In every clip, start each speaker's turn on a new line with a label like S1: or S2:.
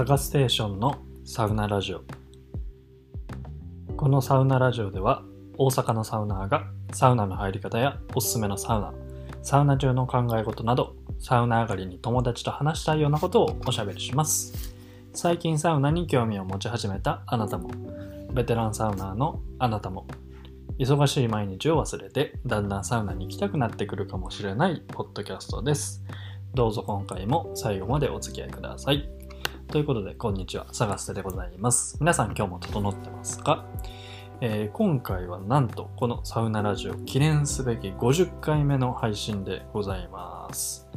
S1: サガステーションのサウナラジオ。このサウナラジオでは大阪のサウナーがサウナの入り方やおすすめのサウナサウナ中の考え事などサウナ上がりに友達と話したいようなことをおしゃべりします。最近サウナに興味を持ち始めたあなたもベテランサウナーのあなたも忙しい毎日を忘れてだんだんサウナに行きたくなってくるかもしれないポッドキャストです。どうぞ今回も最後までお付き合いください。ということでこんにちは。探してでございます。皆さん今日も整ってますか？えー、今回はなんとこのサウナラジオ記念すべき50回目の配信でございます。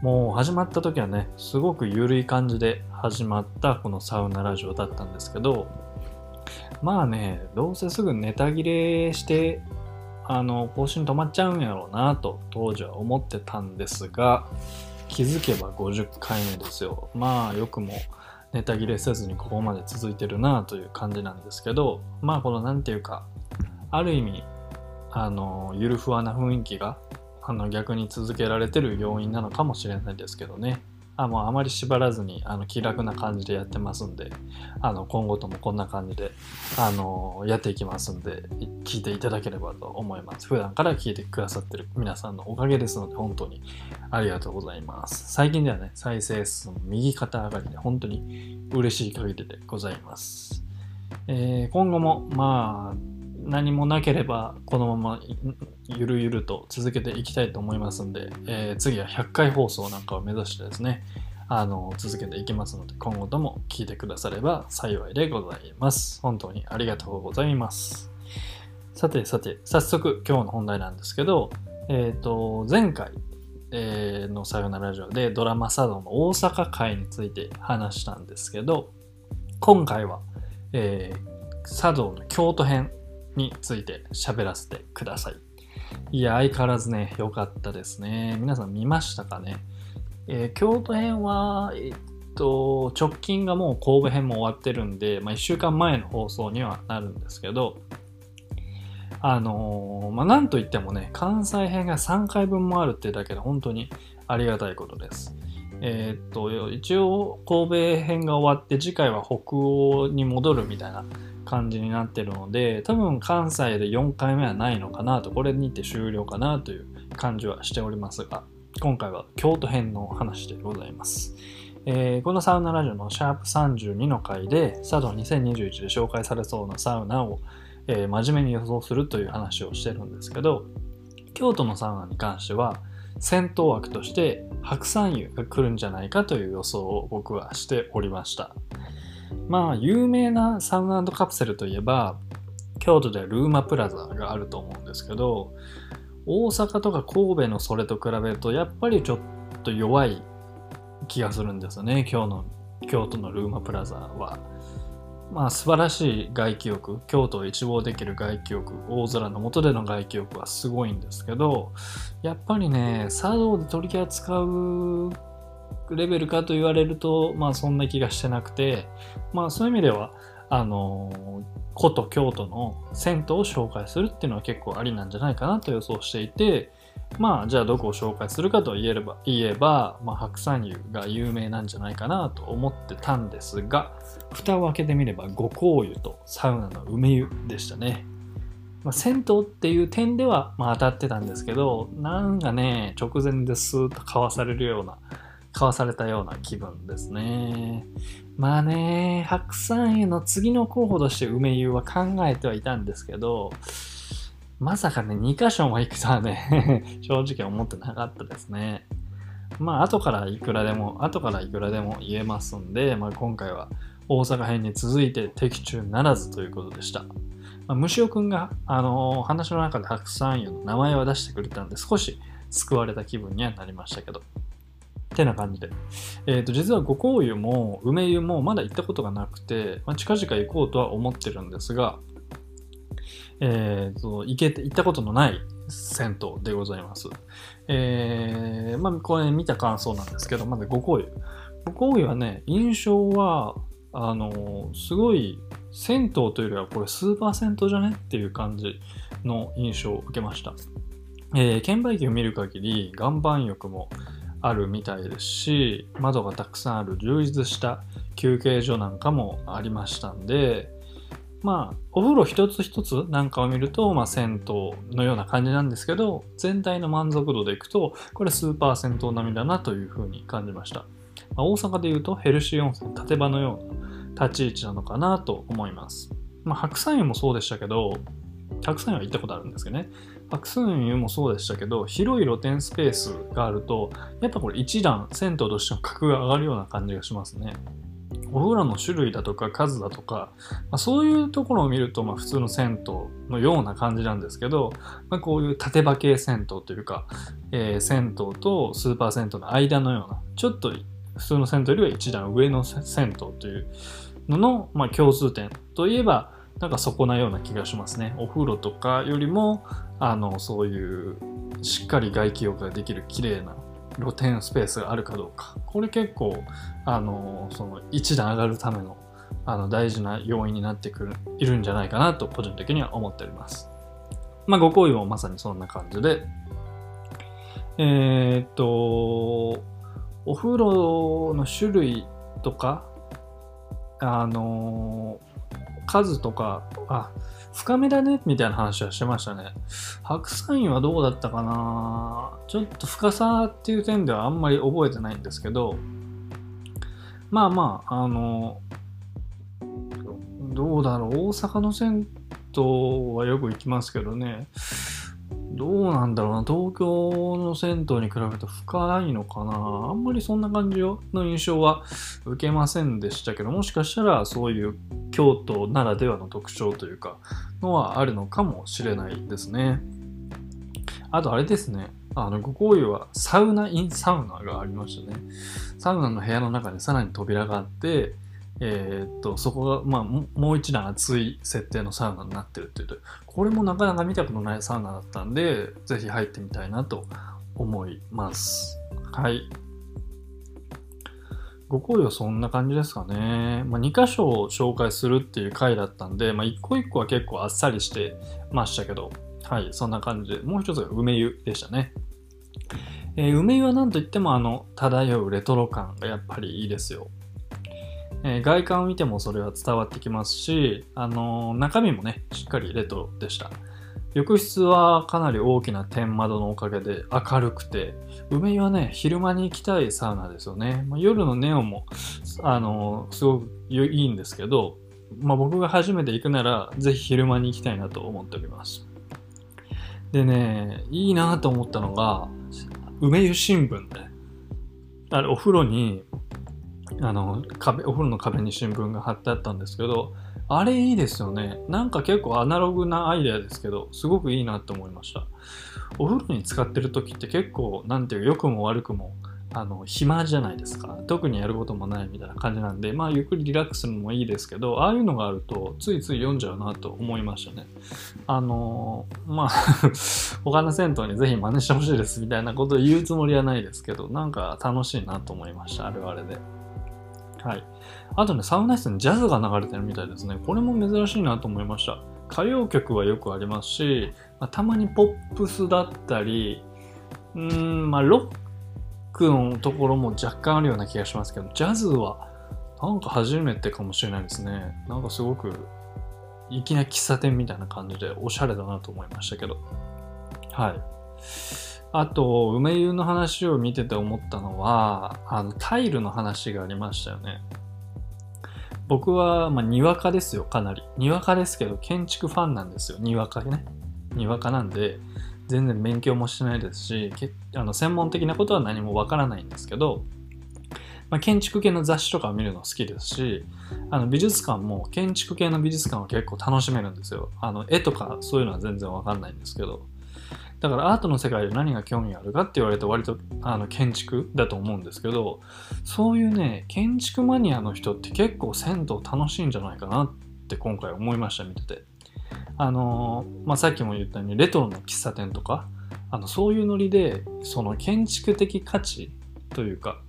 S1: もう始まった時はねすごく緩い感じで始まったこのサウナラジオだったんですけどまあねどうせすぐネタ切れしてあの更新止まっちゃうんやろうなと当時は思ってたんですが気づけば50回目ですよ。まあよくもネタ切れせずにここまで続いてるなという感じなんですけどまあこの何て言うかある意味あのゆるふわな雰囲気があの逆に続けられてる要因なのかもしれないですけどね。あもうあまり縛らずにあの気楽な感じでやってますんであの今後ともこんな感じであのやっていきますんで聞いていただければと思います。普段から聞いてくださってる皆さんのおかげですので本当にありがとうございます。最近ではね再生数も右肩上がりで本当に嬉しい限りでございます、えー、今後もまあ何もなければこのままゆるゆると続けていきたいと思いますんで、えー、次は100回放送なんかを目指してですねあの続けていきますので今後とも聞いてくだされば幸いでございます。本当にありがとうございます。さてさて早速今日の本題なんですけどえっ、ー、と前回、のさよならラジオでドラマ佐渡の大阪会について話したんですけど今回は、えー、佐渡の京都編について喋らせてください。いや、相変わらずね、良かったですね。皆さん見ましたかね？えー、京都編は、えっと、直近がもう神戸編も終わってるんで、まあ、1週間前の放送にはなるんですけど、あのー、まあ、なんといってもね、関西編が3回分もあるってだけで本当にありがたいことです。えー、っと、一応神戸編が終わって次回は北欧に戻るみたいな感じになってるので多分関西で4回目はないのかなとこれにて終了かなという感じはしておりますが今回は京都編の話でございます、えー、このサウナラジオのシャープ32の回で佐渡2021で紹介されそうなサウナを、えー、真面目に予想するという話をしてるんですけど京都のサウナに関しては戦闘枠として白山湯が来るんじゃないかという予想を僕はしておりました。まあ有名なサウナカプセルといえば京都ではルーマプラザがあると思うんですけど大阪とか神戸のそれと比べるとやっぱりちょっと弱い気がするんですよね。今日の京都のルーマプラザは。まあ素晴らしい外気浴。京都を一望できる外気浴。大空の下での外気浴はすごいんですけどやっぱりね茶道で取り扱うレベルかと言われると、まあそんな気がしてなくて、まあそういう意味では、あの、古都京都の銭湯を紹介するっていうのは結構ありなんじゃないかなと予想していて、まあじゃあどこを紹介するかと言えれば、言えば、まあ白山湯が有名なんじゃないかなと思ってたんですが、蓋を開けてみれば五香湯とサウナの梅湯でしたね。まあ、銭湯っていう点では、まあ、当たってたんですけど、なんかね、直前でスーッとかわされるような、買わされたような気分ですね。まあね、白山湯の次の候補として梅湯は考えてはいたんですけど、まさかね、2箇所も行くとはね 正直思ってなかったですね。まあ、後からいくらでも、後からいくらでも言えますんで、まあ、今回は大阪編に続いて的中ならずということでした。まあ、虫尾くんが、あのー、話の中で白山湯の名前は出してくれたんで、少し救われた気分にはなりましたけど。ってな感じで。えっ、ー、と、実は五香湯も梅湯もまだ行ったことがなくて、まあ、近々行こうとは思ってるんですが、えっ、ー、と、行けて、行ったことのない銭湯でございます。えー、まあ、これ見た感想なんですけど、まず五香湯。五香湯はね、印象は、あの、すごい、銭湯というよりはこれスーパー銭湯じゃねっていう感じの印象を受けました。えー、券売機を見る限り、岩盤浴もあるみたいですし窓がたくさんある充実した休憩所なんかもありましたんでまあお風呂一つ一つなんかを見ると、まあ、銭湯のような感じなんですけど全体の満足度でいくとこれスーパー銭湯並みだなというふうに感じました、まあ、大阪でいうとヘルシー温泉立場のような立ち位置なのかなと思います、まあ、白山湯もそうでしたけど白山湯は行ったことあるんですけどね。白山湯もそうでしたけど広い露天スペースがあるとやっぱこれ一段銭湯としての格が上がるような感じがしますね。お風呂の種類だとか数だとか、まあ、そういうところを見ると、まあ、普通の銭湯のような感じなんですけど、まあ、こういう縦場系銭湯というか、えー、銭湯とスーパー銭湯の間のようなちょっと普通の銭湯よりは一段上の銭湯というのの、まあ、共通点といえばなんかそこなような気がしますね。お風呂とかよりもあのそういうしっかり外気浴ができる綺麗な露天スペースがあるかどうかこれ結構あのその一段上がるためのあの大事な要因になってくるいるんじゃないかなと個人的には思っております。まあご好意もまさにそんな感じでえー、っとお風呂の種類とかあの数とかあ深めだねみたいな話はしてましたね。白山はどうだったかな。ちょっと深さっていう点ではあんまり覚えてないんですけど、まあまあ、あの、どうだろう、大阪の銭湯はよく行きますけどね、どうなんだろうな、東京の銭湯に比べると深いのかなあんまりそんな感じの印象は受けませんでしたけど、もしかしたらそういう京都ならではの特徴というか、のはあるのかもしれないですね。あとあれですね、あの、ご好意はサウナインサウナがありましたね。サウナの部屋の中にさらに扉があって、えー、っと、そこが、まあ、もう一段熱い設定のサウナになってるっていうと、これもなかなか見たことないサウナだったんで、ぜひ入ってみたいなと思います。はい。ご好意はそんな感じですかね。まあ、2箇所を紹介するっていう回だったんで、まあ、1個1個は結構あっさりしてましたけど、はい、そんな感じで、もう一つが梅湯でしたね。えー、梅湯は何といってもあの漂うレトロ感がやっぱりいいですよ。えー、外観を見てもそれは伝わってきますし、あのー、中身もね、しっかりレトロでした。浴室はかなり大きな天窓のおかげで明るくて、梅湯はね、昼間に行きたいサウナですよね。まあ、夜のネオンも、あのー、すごくいいんですけど、まあ、僕が初めて行くなら、ぜひ昼間に行きたいなと思っております。でね、いいなと思ったのが、梅湯新聞ね。あれ、お風呂にあの壁お風呂の壁に新聞が貼ってあったんですけどあれいいですよね。なんか結構アナログなアイデアですけどすごくいいなって思いました。お風呂に使ってる時って結構何ていう良くも悪くもあの暇じゃないですか。特にやることもないみたいな感じなんでまあゆっくりリラックスするのもいいですけどああいうのがあるとついつい読んじゃうなと思いましたね。あのまあ 他の銭湯にぜひ真似してほしいですみたいなことを言うつもりはないですけどなんか楽しいなと思いましたあれはあれで。はい。あとね、サウナ室にジャズが流れてるみたいですね。これも珍しいなと思いました。歌謡曲はよくありますし、まあ、たまにポップスだったり、うーん、まあ、ロックのところも若干あるような気がしますけど、ジャズはなんか初めてかもしれないですね。なんかすごく、いきなり喫茶店みたいな感じでおしゃれだなと思いましたけど。はい。あと、梅湯の話を見てて思ったのは、あの、タイルの話がありましたよね。僕は、まあ、にわかですよ、かなり。にわかですけど、建築ファンなんですよ、にわかね。にわかなんで、全然勉強もしてないですし、あの専門的なことは何もわからないんですけど、まあ、建築系の雑誌とかを見るの好きですし、あの美術館も建築系の美術館は結構楽しめるんですよ。あの絵とかそういうのは全然わかんないんですけど。だからアートの世界で何が興味あるかって言われると割とあの建築だと思うんですけどそういうね建築マニアの人って結構銭湯楽しいんじゃないかなって今回思いました見てて。あのー、まあ、さっきも言ったようにレトロの喫茶店とかあのそういうノリでその建築的価値というか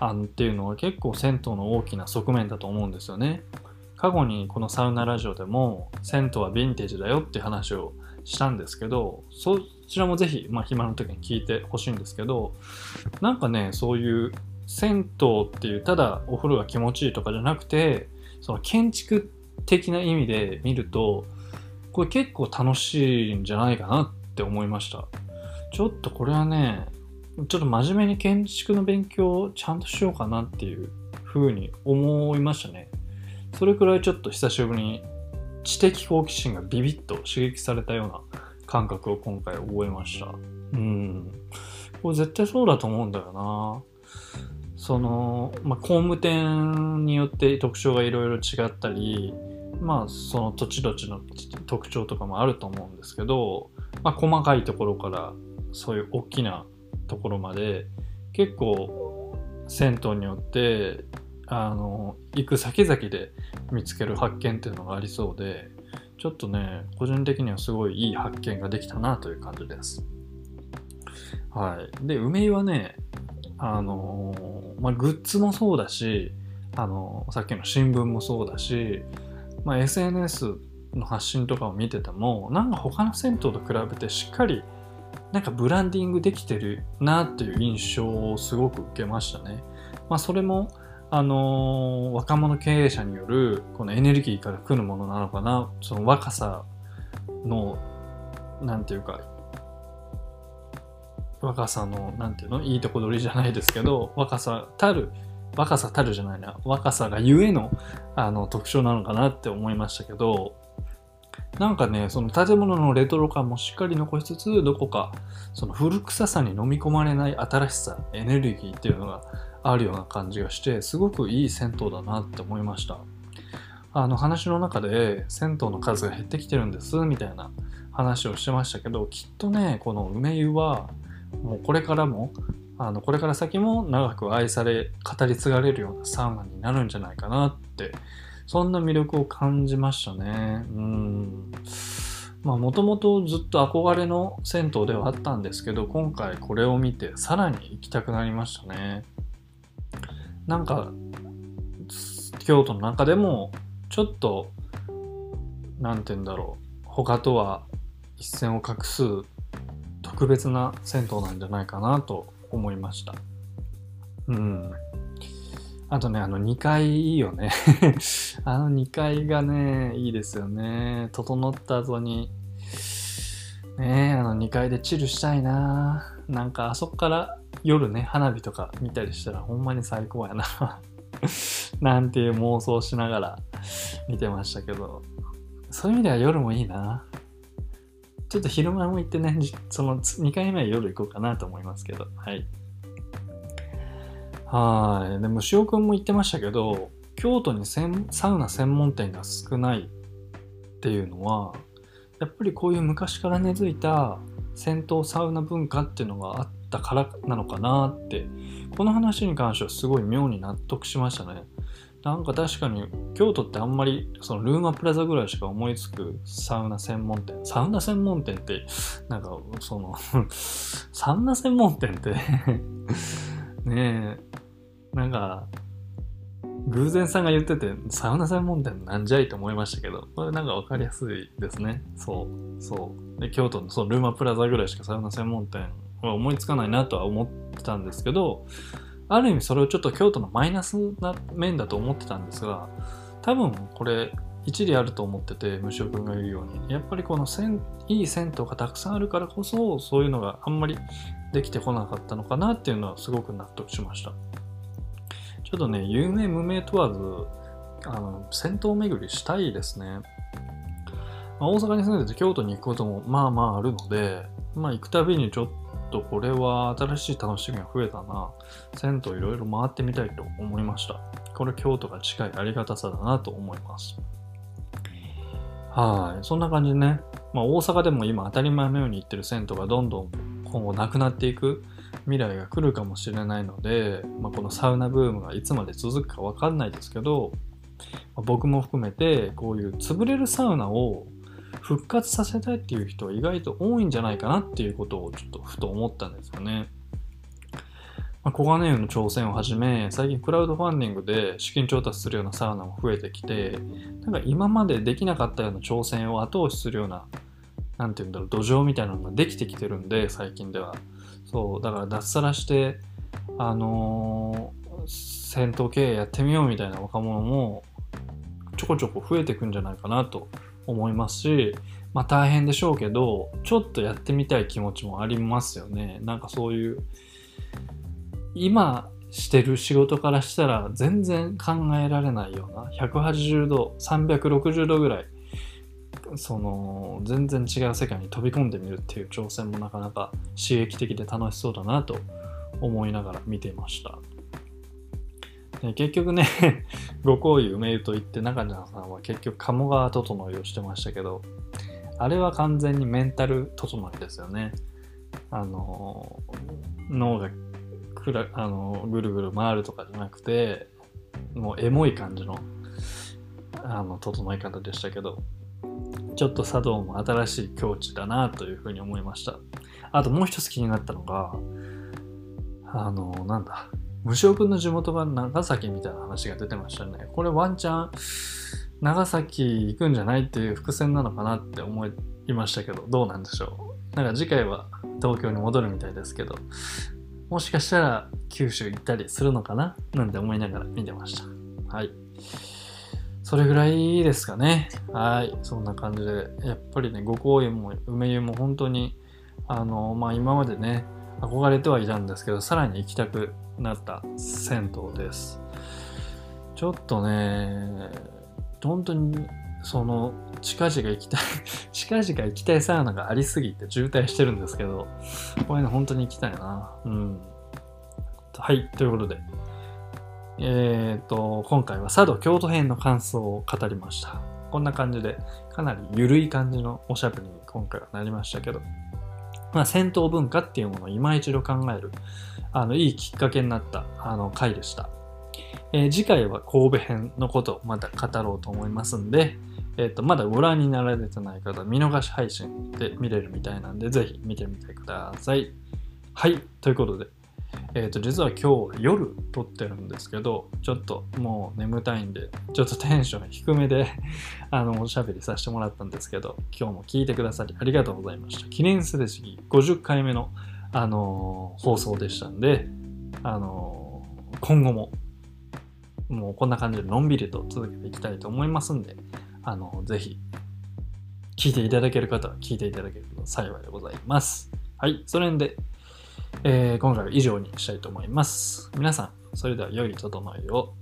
S1: あのっていうのは結構銭湯の大きな側面だと思うんですよね。過去にこのサウナラジオでも銭湯はヴィンテージだよって話をしたんですけどそちらもぜひ、まあ、暇の時に聞いてほしいんですけどなんかねそういう銭湯っていうただお風呂が気持ちいいとかじゃなくてその建築的な意味で見るとこれ結構楽しいんじゃないかなって思いました。ちょっとこれはねちょっと真面目に建築の勉強をちゃんとしようかなっていう風に思いましたね。それくらいちょっと久しぶりに知的好奇心がビビッと刺激されたような感覚を今回覚えました。うん。これ絶対そうだと思うんだよな。その、まあ、工務店によって特徴がいろいろ違ったりまあその土地土地の特徴とかもあると思うんですけど、まあ、細かいところからそういう大きなところまで結構銭湯によってあの行く先々で見つける発見っていうのがありそうでちょっとね個人的にはすごいいい発見ができたなという感じです。はい、で梅井はねあのまあ、グッズもそうだしあのさっきの新聞もそうだし、まあ、SNS の発信とかを見ててもなんか他の銭湯と比べてしっかりなんかブランディングできてるなっていう印象をすごく受けましたね。まあ、それもあのー、若者経営者によるこのエネルギーから来るものなのかな。その若さの何て言うか若さの何て言うの？いいとこ取りじゃないですけど若さたる若さたるじゃないな。若さがゆえのあの特徴なのかなって思いましたけど。なんかねその建物のレトロ感もしっかり残しつつどこかその古臭さに飲み込まれない新しさエネルギーっていうのがあるような感じがしてすごくいい銭湯だなって思いました。あの話の中で銭湯の数が減ってきてるんですみたいな話をしてましたけどきっとねこの梅湯はもうこれからもあのこれから先も長く愛され語り継がれるようなサウナになるんじゃないかなってそんな魅力を感じましたね。うん。まあもともとずっと憧れの銭湯ではあったんですけど今回これを見てさらに行きたくなりましたね。なんか京都の中でもちょっと何て言うんだろう。他とは一線を画す特別な銭湯なんじゃないかなと思いました。うん。あとねあの2階いいよね。あの2階がねいいですよね。整った後に。ねあの2階でチルしたいな。なんかあそこから夜ね、花火とか見たりしたらほんまに最高やな。なんていう妄想しながら見てましたけど、そういう意味では夜もいいな。ちょっと昼間も行ってね、その2回目は夜行こうかなと思いますけど、はい。はい。で、虫尾くんも言ってましたけど、京都にサウナ専門店が少ないっていうのは、やっぱりこういう昔から根付いた銭湯サウナ文化っていうのがあったからなのかなってこの話に関してはすごい妙に納得しましたねなんか確かに京都ってあんまりそのルーマプラザぐらいしか思いつくサウナ専門店サウナ専門店ってなんかその サウナ専門店って ねえなんか偶然さんが言ってて、サウナ専門店なんじゃいと思いましたけど、これなんかわかりやすいですね。そう、そう。で、京都のそのルーマプラザぐらいしかサウナ専門店は思いつかないなとは思ってたんですけど、ある意味それをちょっと京都のマイナスな面だと思ってたんですが、多分これ一理あると思ってて、虫尾くんが言うように、やっぱりこのいい銭湯がたくさんあるからこそ、そういうのがあんまりできてこなかったのかなっていうのはすごく納得しました。ちょっとね、有名無名問わず、あの、銭湯巡りしたいですね。まあ、大阪に住んでて京都に行くこともまあまああるので、まあ行くたびにちょっとこれは新しい楽しみが増えたな。銭湯いろいろ回ってみたいと思いました。これ京都が近いありがたさだなと思います。はい。そんな感じでね、まあ大阪でも今当たり前のように行ってる銭湯がどんどん今後なくなっていく未来が来るかもしれないので、まあ、このサウナブームがいつまで続くか分かんないですけど、まあ、僕も含めてこういう潰れるサウナを復活させたいっていう人は意外と多いんじゃないかなっていうことをちょっとふと思ったんですよね。まあ、小金湯の挑戦をはじめ、最近クラウドファンディングで資金調達するようなサウナも増えてきて、なんか今までできなかったような挑戦を後押しするようななんて言うんだろう、土壌みたいなのができてきてるんで、最近では。そう、だから脱サラして、あのー、戦闘経営やってみようみたいな若者もちょこちょこ増えてくんじゃないかなと思いますし、まあ大変でしょうけど、ちょっとやってみたい気持ちもありますよね。なんかそういう、今してる仕事からしたら全然考えられないような、180度、360度ぐらい、その、全然違う世界に飛び込んでみるっていう挑戦もなかなか刺激的で楽しそうだなと思いながら見ていました。結局ね ご好意梅湯と言って中島さんは結局鴨川整いをしてましたけど、あれは完全にメンタル整いですよね。あの、脳がくらあのぐるぐる回るとかじゃなくて、もうエモい感じのあの整い方でしたけど、ちょっと茶道も新しい境地だなというふうに思いました。あともう一つ気になったのが、あの、なんだ、無償君の地元が長崎みたいな話が出てましたね。これワンチャン長崎行くんじゃないっていう伏線なのかなって思いましたけど、どうなんでしょう。なんか次回は東京に戻るみたいですけど、もしかしたら九州行ったりするのかな？なんて思いながら見てました。はい。それぐらいですかね。はい。そんな感じで、やっぱりね、五公園も梅湯も本当に、あの、まあ今までね、憧れてはいたんですけど、さらに行きたくなった銭湯です。ちょっとね、本当にその近々行きたい 近々行きたいサウナがありすぎて渋滞してるんですけど、こういうの本当に行きたいな。うん。はい、ということで。えっ、ー、と、今回は佐渡京都編の感想を語りました。こんな感じで、かなり緩い感じのおしゃべりに今回はなりましたけど、まあ、戦闘文化っていうものを今一度考える、あの、いいきっかけになった、あの、回でした。えー、次回は神戸編のことをまた語ろうと思いますんで、えっ、ー、と、まだご覧になられてない方、見逃し配信で見れるみたいなんで、ぜひ見てみてください。はい、ということで、えっ、ー、と、実は今日夜撮ってるんですけど、ちょっともう眠たいんで、ちょっとテンション低めで あの、おしゃべりさせてもらったんですけど、今日も聞いてくださりありがとうございました。記念すべき50回目の、あのー、放送でしたんで、あのー、今後も、もうこんな感じでのんびりと続けていきたいと思いますんで、あのー、ぜひ、聞いていただける方は聞いていただけると幸いでございます。はい、それで、えー、今回は以上にしたいと思います。皆さん、それでは良い整いを。